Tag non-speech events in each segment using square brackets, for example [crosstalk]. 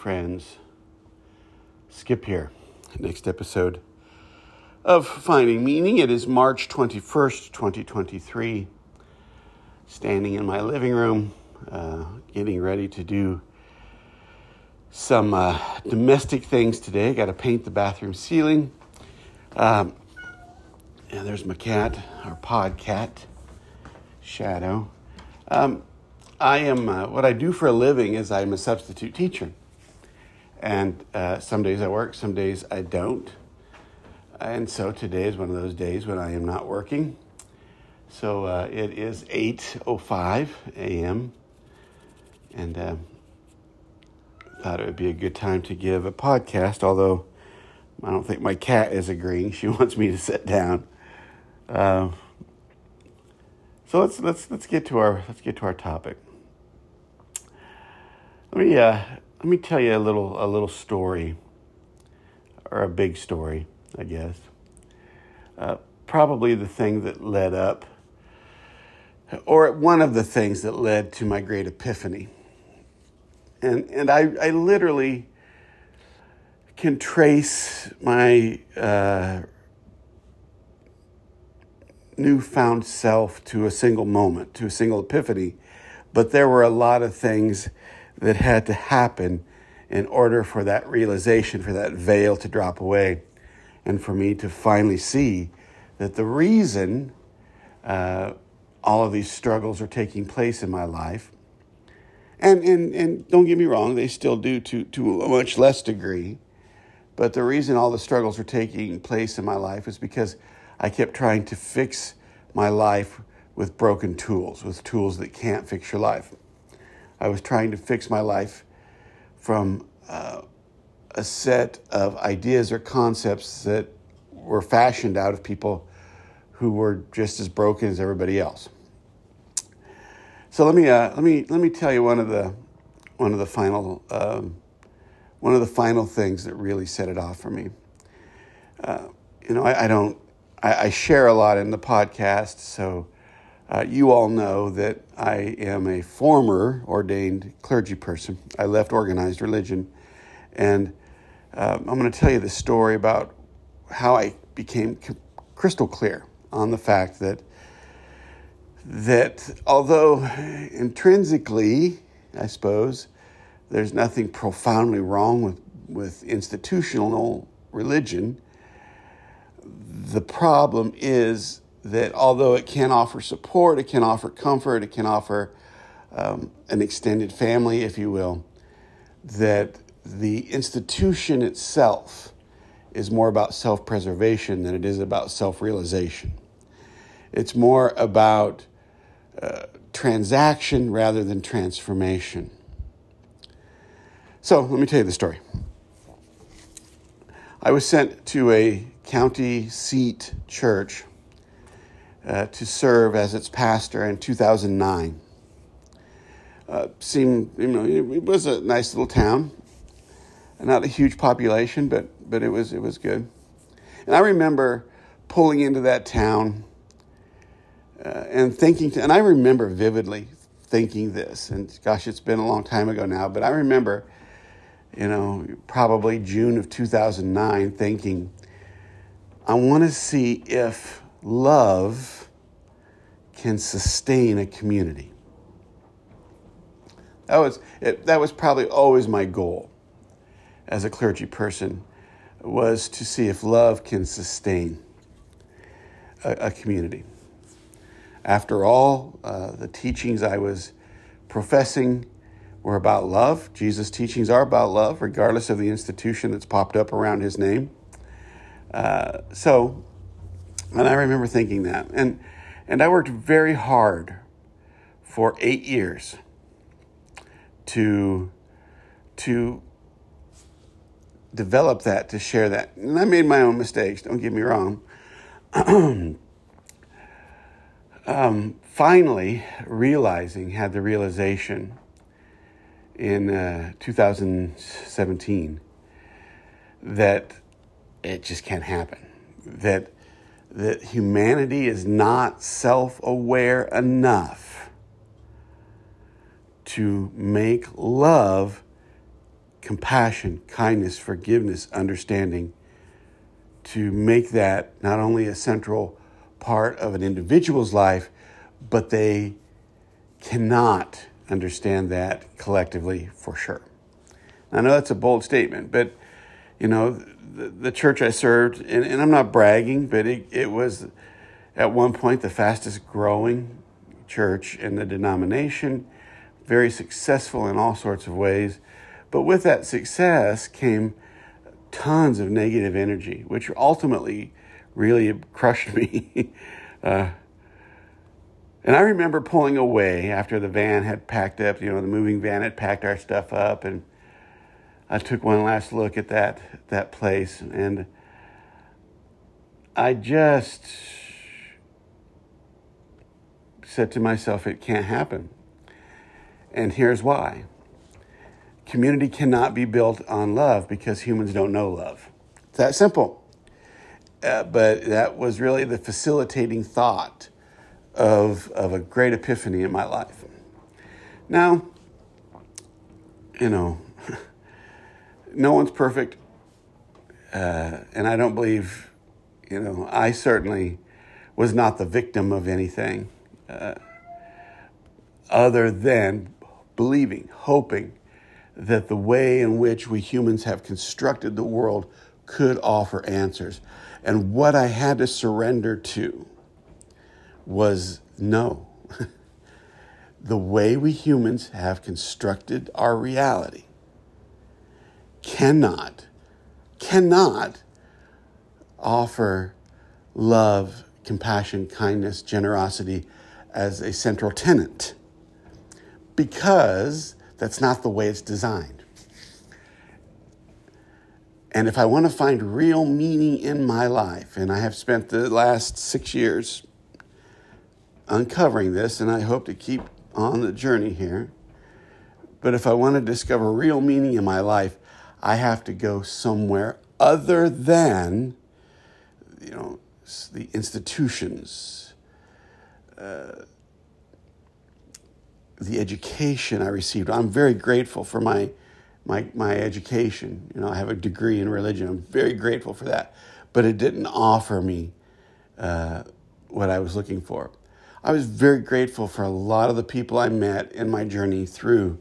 Friends. Skip here. Next episode of Finding Meaning. It is March 21st, 2023. Standing in my living room, uh, getting ready to do some uh, domestic things today. Got to paint the bathroom ceiling. Um, and there's my cat, our pod cat, Shadow. Um, I am, uh, what I do for a living is I'm a substitute teacher. And uh, some days I work, some days I don't. And so today is one of those days when I am not working. So uh, it is 8.05 a.m. And uh, thought it would be a good time to give a podcast, although I don't think my cat is agreeing. She [laughs] wants me to sit down. Uh, so let's let's let's get to our let's get to our topic. Let me uh, let me tell you a little a little story, or a big story, I guess. Uh, probably the thing that led up, or one of the things that led to my great epiphany. And and I I literally can trace my uh, newfound self to a single moment, to a single epiphany, but there were a lot of things that had to happen in order for that realization, for that veil to drop away, and for me to finally see that the reason uh, all of these struggles are taking place in my life, and, and, and don't get me wrong, they still do to, to a much less degree, but the reason all the struggles are taking place in my life is because I kept trying to fix my life with broken tools, with tools that can't fix your life. I was trying to fix my life from uh, a set of ideas or concepts that were fashioned out of people who were just as broken as everybody else. So let me uh, let me let me tell you one of the one of the final um, one of the final things that really set it off for me. Uh, you know, I, I don't I, I, share a lot in the podcast, so uh, you all know that I am a former ordained clergy person. I left organized religion, and uh, I'm going to tell you the story about how I became crystal clear on the fact that that although intrinsically, I suppose, there's nothing profoundly wrong with, with institutional religion, the problem is that although it can offer support, it can offer comfort, it can offer um, an extended family, if you will, that the institution itself is more about self preservation than it is about self realization. It's more about uh, transaction rather than transformation. So let me tell you the story. I was sent to a county seat church uh, to serve as its pastor in 2009. Uh, seemed, you know, it was a nice little town, not a huge population, but but it was it was good. And I remember pulling into that town uh, and thinking, to, and I remember vividly thinking this. And gosh, it's been a long time ago now, but I remember, you know, probably June of 2009, thinking, I want to see if love can sustain a community. That was, it, that was probably always my goal as a clergy person was to see if love can sustain a, a community. After all, uh, the teachings I was professing were about love. Jesus' teachings are about love, regardless of the institution that's popped up around his name. Uh, so and I remember thinking that. And, and I worked very hard for eight years to, to develop that, to share that. And I made my own mistakes, don't get me wrong. [clears throat] um, finally, realizing, had the realization in uh, 2017 that it just can't happen. That that humanity is not self aware enough to make love, compassion, kindness, forgiveness, understanding, to make that not only a central part of an individual's life, but they cannot understand that collectively for sure. I know that's a bold statement, but you know, the, the church I served, and, and, I'm not bragging, but it, it was at one point the fastest growing church in the denomination, very successful in all sorts of ways. But with that success came tons of negative energy, which ultimately really crushed me. [laughs] uh, and I remember pulling away after the van had packed up, you know, the moving van had packed our stuff up and I took one last look at that that place and I just said to myself it can't happen. And here's why. Community cannot be built on love because humans don't know love. It's that simple. Uh, but that was really the facilitating thought of, of a great epiphany in my life. Now, you know, no one's perfect. Uh, and I don't believe, you know, I certainly was not the victim of anything uh, other than believing, hoping that the way in which we humans have constructed the world could offer answers. And what I had to surrender to was no. [laughs] the way we humans have constructed our reality cannot, cannot offer love, compassion, kindness, generosity as a central tenet because that's not the way it's designed. And if I want to find real meaning in my life, and I have spent the last six years uncovering this, and I hope to keep on the journey here. But if I want to discover real meaning in my life, I have to go somewhere other than, you know, the institutions, uh, the education I received. I'm very grateful for my, my, my education. You know, I have a degree in religion. I'm very grateful for that. But it didn't offer me uh, what I was looking for. I was very grateful for a lot of the people I met in my journey through,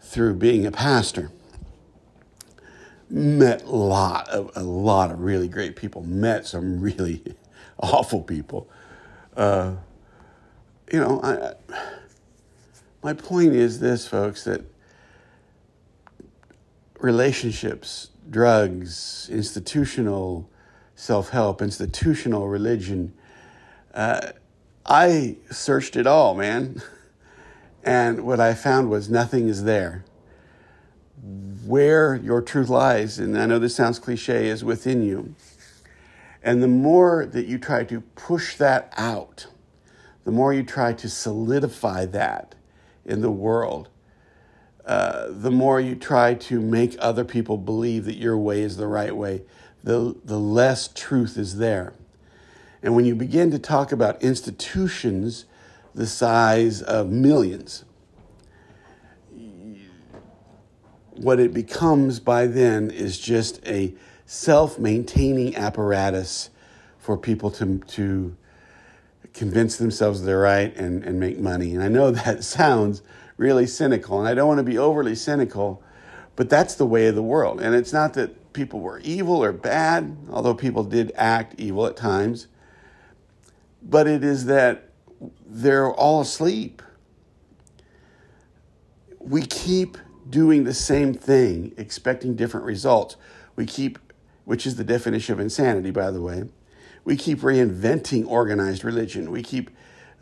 through being a pastor met a lot of a lot of really great people. Met some really [laughs] awful people. Uh, you know, I, my point is this, folks: that relationships, drugs, institutional self-help, institutional religion. Uh, I searched it all, man, [laughs] and what I found was nothing is there where your truth lies, and I know this sounds cliche, is within you. And the more that you try to push that out, the more you try to solidify that in the world, uh, the more you try to make other people believe that your way is the right way, the, the less truth is there. And when you begin to talk about institutions the size of millions, what it becomes by then is just a self maintaining apparatus for people to, to convince themselves they're right and, and make money. And I know [laughs] that sounds really cynical, and I don't want to be overly cynical, but that's the way of the world. And it's not that people were evil or bad, although people did act evil at times, but it is that they're all asleep. We keep doing the same thing, expecting different results. We keep, which is the definition of insanity, by the way. We keep reinventing organized religion. We keep,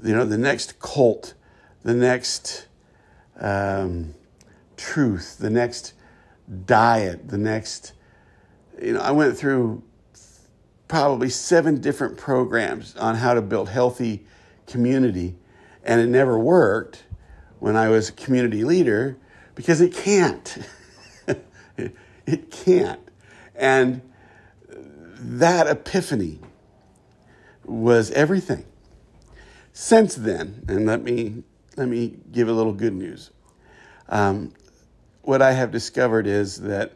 you know, the next cult, the next um, truth, the next diet, the next, you know, I went through probably seven different programs on how to build healthy community, and it never worked when I was a community leader because it can't. [laughs] it can't. And that epiphany was everything. Since then, and let me let me give a little good news. Um, what I have discovered is that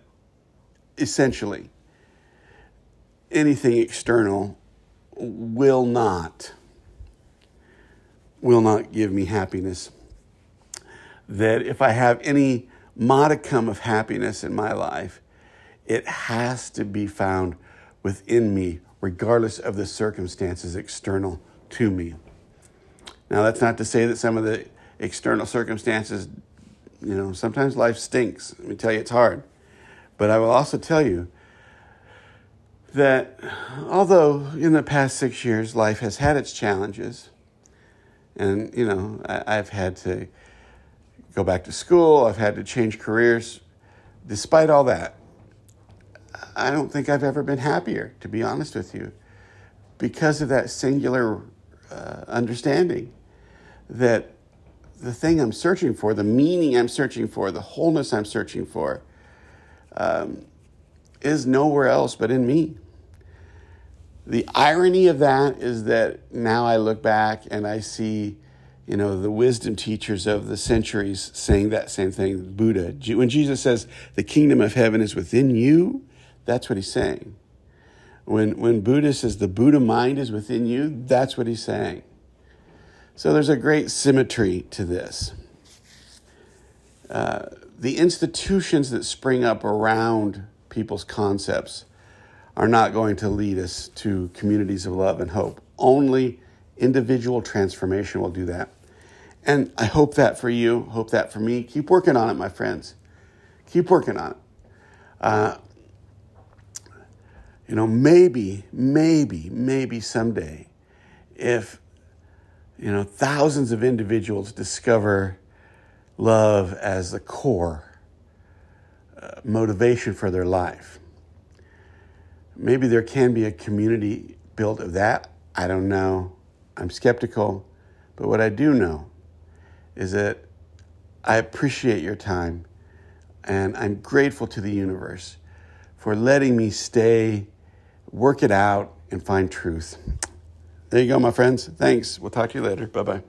essentially anything external will not will not give me happiness that if i have any modicum of happiness in my life it has to be found within me regardless of the circumstances external to me. Now that's not to say that some of the external circumstances you know sometimes life stinks. Let me tell you it's hard. But i will also tell you that although in the past six years life has had its challenges, and you know, I, have had to go back to school, I've had to change careers, despite all that, I don't think I've ever been happier, to be honest with you, because of that singular uh, understanding that the thing I'm searching for, the meaning I'm searching for, the wholeness I'm searching for, um, is nowhere else but in me. The irony of that is that now I look back and I see, you know, the wisdom teachers of the centuries saying that same thing. Buddha, when Jesus says the kingdom of heaven is within you, that's what he's saying. When, when Buddha says the Buddha mind is within you, that's what he's saying. So there's a great symmetry to this. Uh, the institutions that spring up around people's concepts are not going to lead us to communities of love and hope. Only individual transformation will do that. And I hope that for you, hope that for me. Keep working on it, my friends. Keep working on it. Uh, you know, maybe, maybe, maybe someday, if, you know, thousands of individuals discover love as the core uh, motivation for their life, maybe there can be a community built of that. I don't know. I'm skeptical. But what I do know is that I appreciate your time and I'm grateful to the universe for letting me stay, work it out, and find truth. There you go, my friends. Thanks. We'll talk to you later. Bye bye.